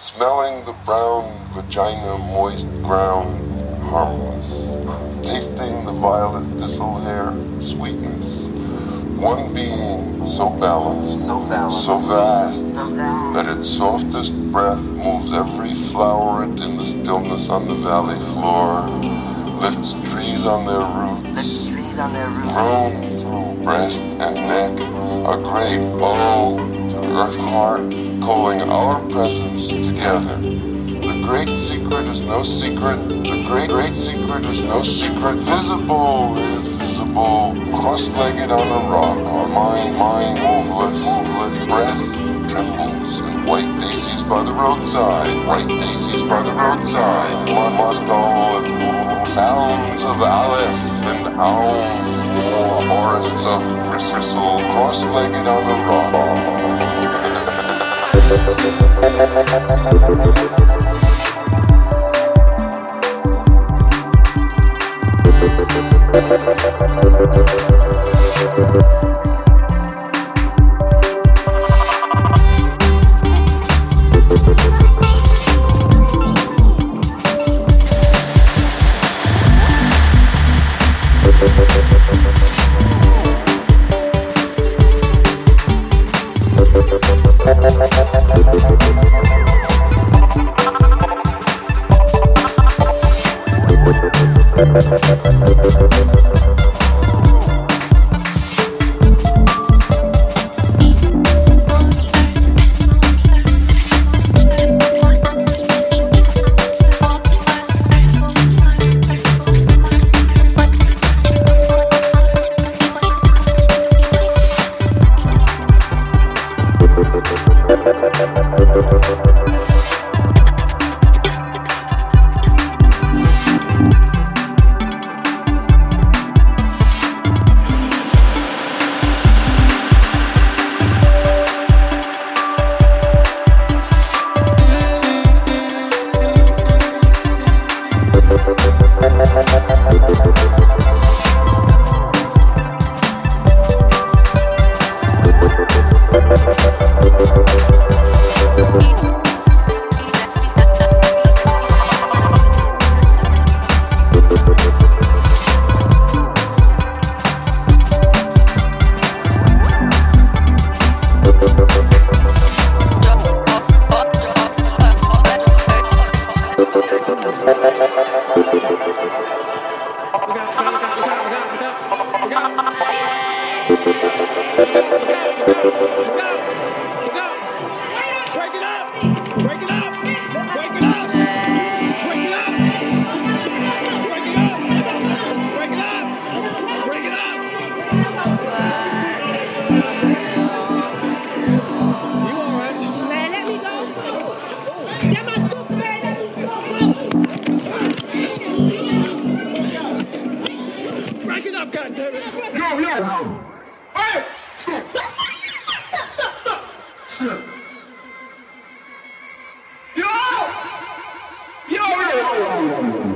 Smelling the brown vagina moist ground, harmless. Tasting the violet thistle hair, sweetness. One being so balanced, So balanced. so vast, So vast. that its softest breath moves every floweret in the stillness on the valley floor, lifts trees on their roots, Lifts trees on their roof. groan through breast and neck, a great bow oh, to earth heart, calling our presence together. The great secret is no secret, the great, great secret is no secret. Visible is visible, cross-legged on a rock, our mind, mind moveless, moveless, breath trembles, and white daisies by the roadside, white daisies by the roadside, my skull and sounds of aleph and aum, forests of crystal, cross-legged on a rock. Thank Thank Up! Break Yo, yo! Hey! Stop! Stop! Stop! Stop! Stop! Shit. Yo! Yo, yo, yo, yo, yo, yo.